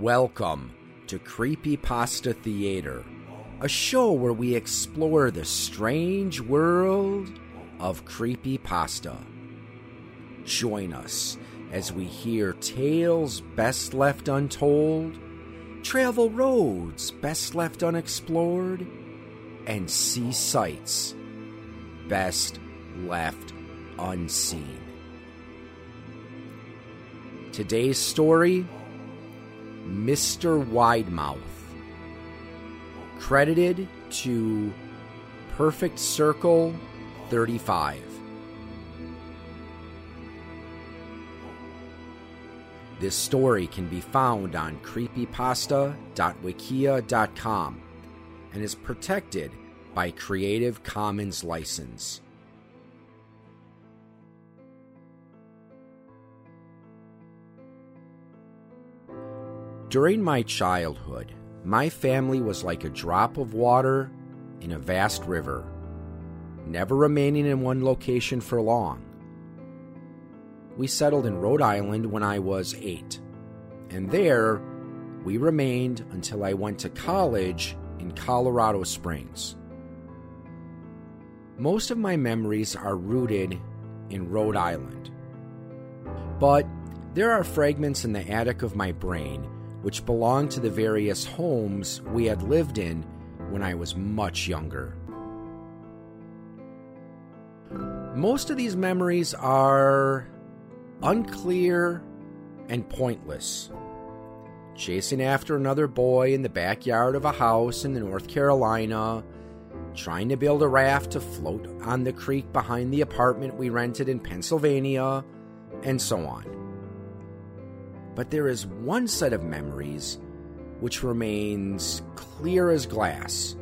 Welcome to Creepy Pasta Theater, a show where we explore the strange world of creepy pasta. Join us as we hear tales best left untold, travel roads best left unexplored, and see sights best left unseen. Today's story Mr. Widemouth. Credited to Perfect Circle 35. This story can be found on creepypasta.wikia.com and is protected by Creative Commons license. During my childhood, my family was like a drop of water in a vast river, never remaining in one location for long. We settled in Rhode Island when I was eight, and there we remained until I went to college in Colorado Springs. Most of my memories are rooted in Rhode Island, but there are fragments in the attic of my brain which belonged to the various homes we had lived in when I was much younger. Most of these memories are unclear and pointless. Chasing after another boy in the backyard of a house in North Carolina, trying to build a raft to float on the creek behind the apartment we rented in Pennsylvania, and so on. But there is one set of memories which remains clear as glass,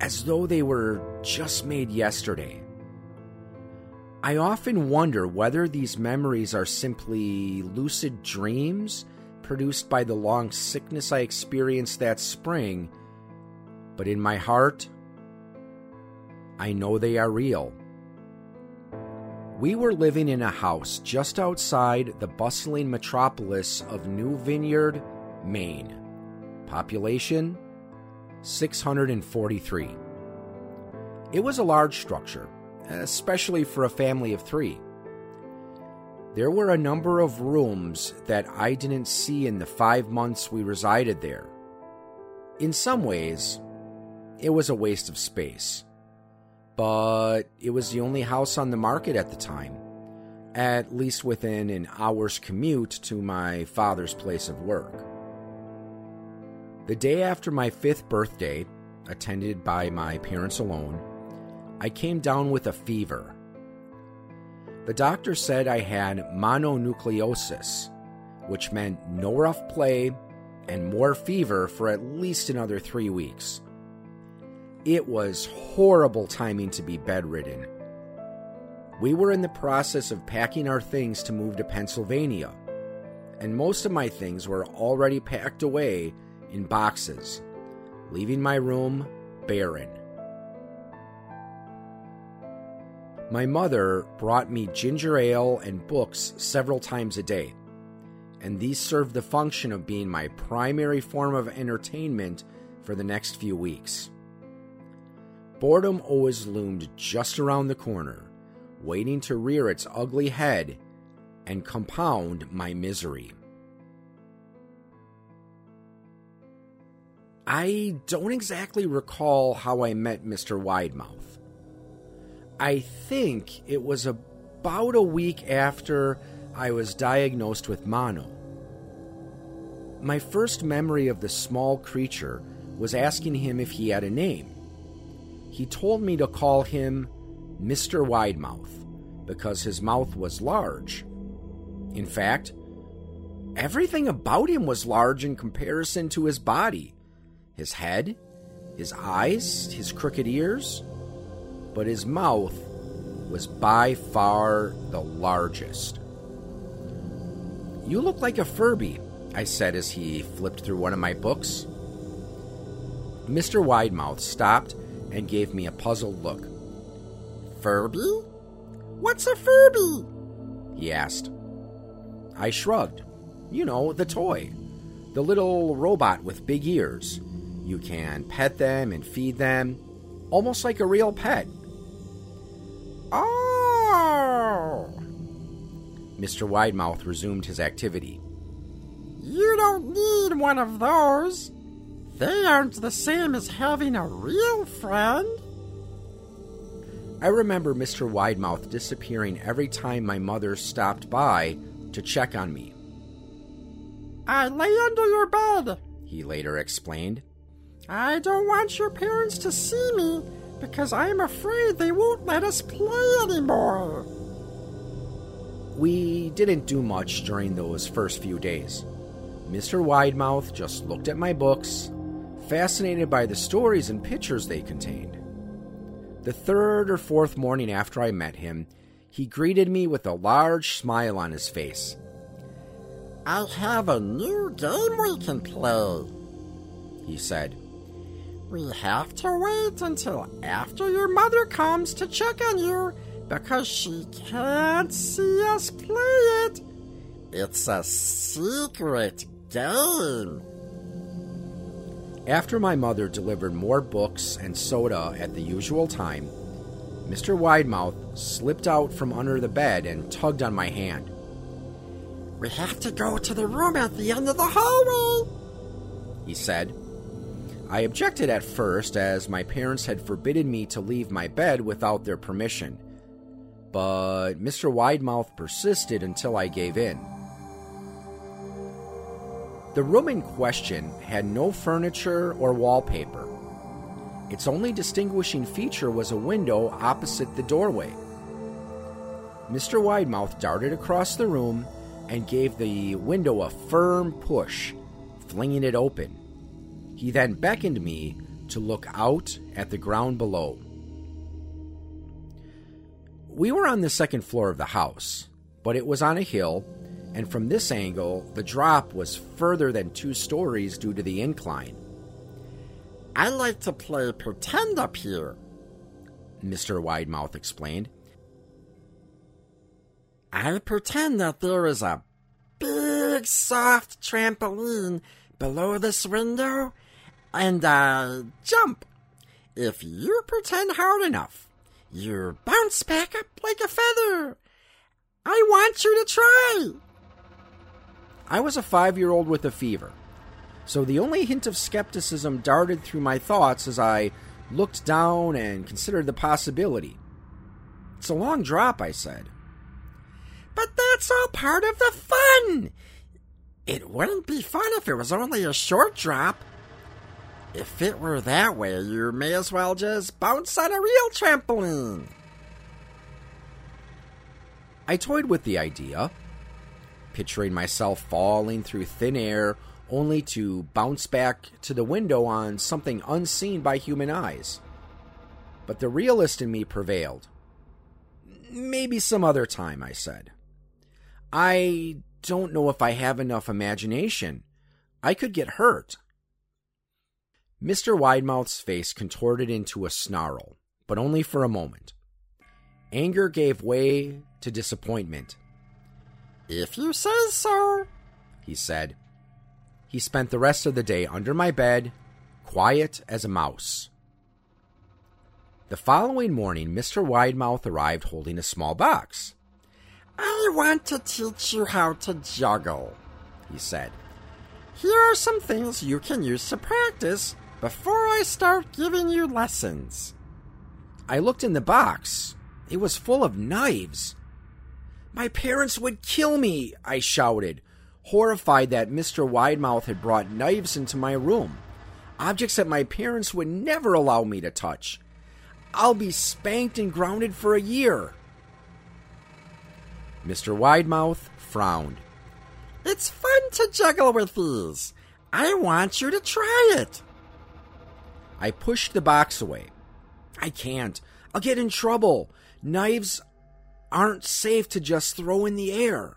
as though they were just made yesterday. I often wonder whether these memories are simply lucid dreams produced by the long sickness I experienced that spring, but in my heart, I know they are real. We were living in a house just outside the bustling metropolis of New Vineyard, Maine. Population 643. It was a large structure, especially for a family of three. There were a number of rooms that I didn't see in the five months we resided there. In some ways, it was a waste of space but it was the only house on the market at the time, at least within an hour's commute to my father's place of work. The day after my fifth birthday, attended by my parents alone, I came down with a fever. The doctor said I had mononucleosis, which meant no rough play and more fever for at least another three weeks. It was horrible timing to be bedridden. We were in the process of packing our things to move to Pennsylvania, and most of my things were already packed away in boxes, leaving my room barren. My mother brought me ginger ale and books several times a day, and these served the function of being my primary form of entertainment for the next few weeks. Boredom always loomed just around the corner, waiting to rear its ugly head and compound my misery. I don't exactly recall how I met Mr. Widemouth. I think it was about a week after I was diagnosed with mono. My first memory of the small creature was asking him if he had a name he told me to call him Mr. Widemouth because his mouth was large. In fact, everything about him was large in comparison to his body his head, his eyes, his crooked ears, but his mouth was by far the largest. You look like a Furby, I said as he flipped through one of my books. Mr. Widemouth stopped and gave me a puzzled look. Furby? What's a Furby? He asked. I shrugged. You know, the toy. the little robot with big ears. You can pet them and feed them, almost like a real pet. Oh! Mr. Widemouth resumed his activity. You don't need one of those. They aren't the same as having a real friend. I remember Mr. Widemouth disappearing every time my mother stopped by to check on me. I lay under your bed, he later explained. I don't want your parents to see me because I'm afraid they won't let us play anymore. We didn't do much during those first few days. Mr. Widemouth just looked at my books, fascinated by the stories and pictures they contained. The third or fourth morning after I met him, he greeted me with a large smile on his face. I have a new game we can play, he said. We have to wait until after your mother comes to check on you because she can't see us play it. It's a secret game. After my mother delivered more books and soda at the usual time, Mr. Widemouth slipped out from under the bed and tugged on my hand. We have to go to the room at the end of the hallway, he said. I objected at first, as my parents had forbidden me to leave my bed without their permission. But Mr. Widemouth persisted until I gave in. The room in question had no furniture or wallpaper. Its only distinguishing feature was a window opposite the doorway. Mr. Widemouth darted across the room and gave the window a firm push, flinging it open. He then beckoned me to look out at the ground below. We were on the second floor of the house, but it was on a hill, and from this angle, the drop was further than two stories due to the incline. I like to play pretend up here, Mr. Widemouth explained. I pretend that there is a big soft trampoline below this window and I jump. If you pretend hard enough, you bounce back up like a feather. I want you to try. I was a five year old with a fever, so the only hint of skepticism darted through my thoughts as I looked down and considered the possibility. It's a long drop, I said. But that's all part of the fun. It wouldn't be fun if it was only a short drop. If it were that way, you may as well just bounce on a real trampoline. I toyed with the idea, picturing myself falling through thin air only to bounce back to the window on something unseen by human eyes. But the realist in me prevailed. Maybe some other time, I said. I don't know if I have enough imagination. I could get hurt. Mr. Widemouth's face contorted into a snarl, but only for a moment. Anger gave way to disappointment. If you say so, he said. He spent the rest of the day under my bed, quiet as a mouse. The following morning, Mr. Widemouth arrived holding a small box. I want to teach you how to juggle, he said. Here are some things you can use to practice before I start giving you lessons. I looked in the box. It was full of knives. My parents would kill me, I shouted, horrified that Mr. Widemouth had brought knives into my room, objects that my parents would never allow me to touch. I'll be spanked and grounded for a year. Mr. Widemouth frowned. It's fun to juggle with these. I want you to try it. I pushed the box away. I can't. I'll get in trouble. Knives aren't safe to just throw in the air.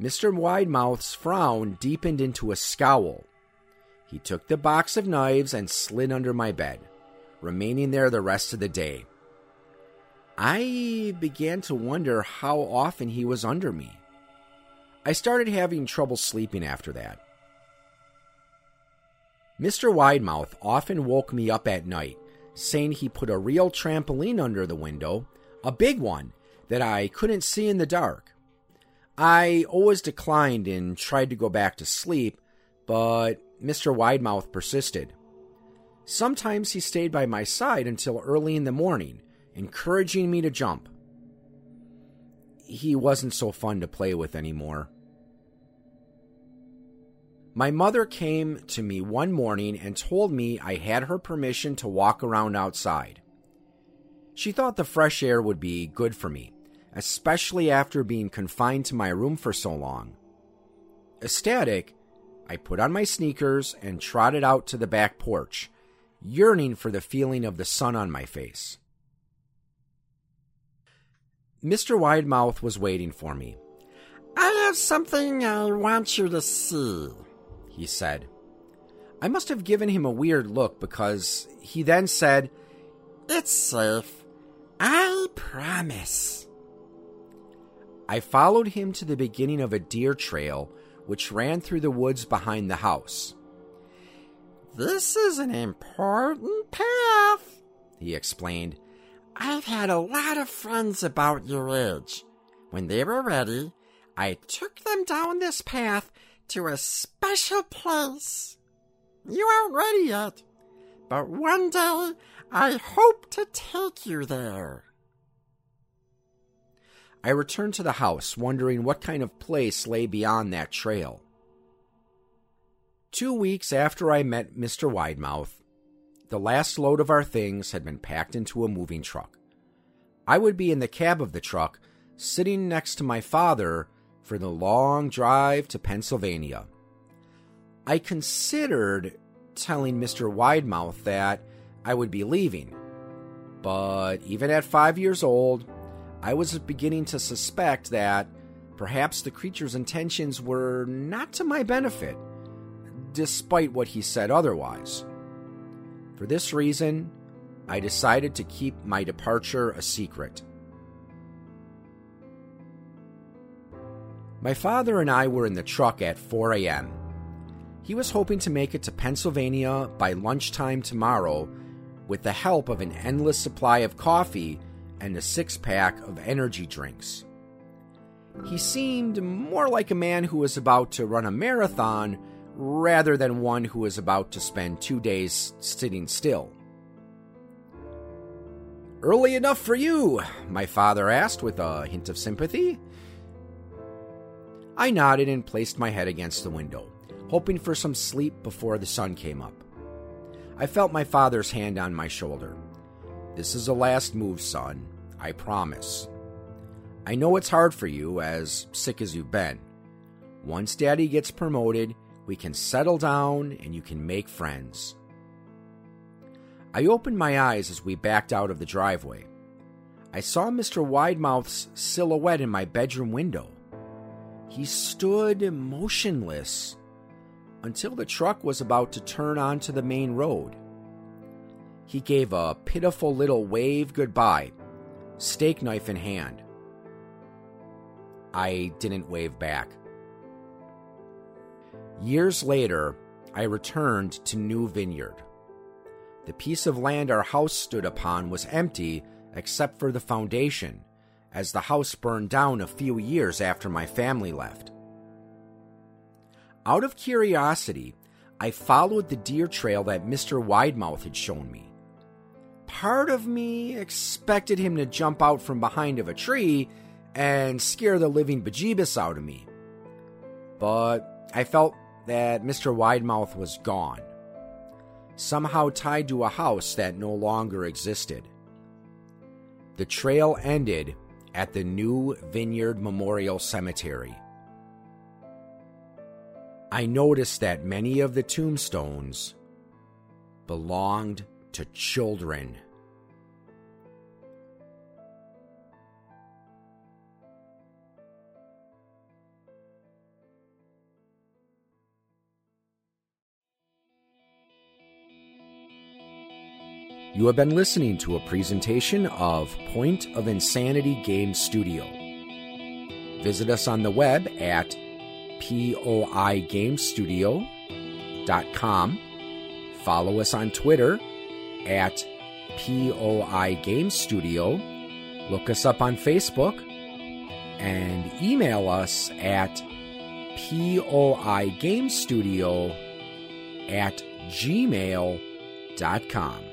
Mr. Widemouth's frown deepened into a scowl. He took the box of knives and slid under my bed, remaining there the rest of the day. I began to wonder how often he was under me. I started having trouble sleeping after that. Mr. Widemouth often woke me up at night, saying he put a real trampoline under the window, a big one that I couldn't see in the dark. I always declined and tried to go back to sleep, but Mr. Widemouth persisted. Sometimes he stayed by my side until early in the morning, encouraging me to jump. He wasn't so fun to play with anymore. My mother came to me one morning and told me I had her permission to walk around outside. She thought the fresh air would be good for me, especially after being confined to my room for so long. Ecstatic, I put on my sneakers and trotted out to the back porch, yearning for the feeling of the sun on my face. Mr. Widemouth was waiting for me. I have something I want you to see, he said. I must have given him a weird look because he then said, It's safe. I promise. I followed him to the beginning of a deer trail which ran through the woods behind the house. This is an important path, he explained. I've had a lot of friends about your age. When they were ready, I took them down this path to a special place. You aren't ready yet, but one day I hope to take you there. I returned to the house, wondering what kind of place lay beyond that trail. Two weeks after I met Mr. Widemouth, the last load of our things had been packed into a moving truck. I would be in the cab of the truck, sitting next to my father for the long drive to Pennsylvania. I considered telling Mr. Widemouth that I would be leaving, but even at five years old, I was beginning to suspect that perhaps the creature's intentions were not to my benefit despite what he said otherwise. For this reason, I decided to keep my departure a secret. My father and I were in the truck at 4 a.m. He was hoping to make it to Pennsylvania by lunchtime tomorrow with the help of an endless supply of coffee and a six pack of energy drinks. He seemed more like a man who was about to run a marathon rather than one who is about to spend two days sitting still. Early enough for you? my father asked with a hint of sympathy. I nodded and placed my head against the window, hoping for some sleep before the sun came up. I felt my father's hand on my shoulder. This is a last move, son. I promise. I know it's hard for you, as sick as you've been. Once Daddy gets promoted, we can settle down and you can make friends. I opened my eyes as we backed out of the driveway. I saw Mr. Widemouth's silhouette in my bedroom window. He stood motionless until the truck was about to turn onto the main road. He gave a pitiful little wave goodbye, steak knife in hand. I didn't wave back. Years later, I returned to New Vineyard. The piece of land our house stood upon was empty except for the foundation, as the house burned down a few years after my family left. Out of curiosity, I followed the deer trail that Mr. Widemouth had shown me. Part of me expected him to jump out from behind of a tree and scare the living bejeebus out of me. But I felt that Mr. Widemouth was gone, somehow tied to a house that no longer existed. The trail ended at the New Vineyard Memorial Cemetery. I noticed that many of the tombstones belonged to children. You have been listening to a presentation of Point of Insanity Game Studio. Visit us on the web at poigamestudio.com. Follow us on Twitter at POI Game Studio. Look us up on Facebook and email us at POI Game Studio at gmail.com.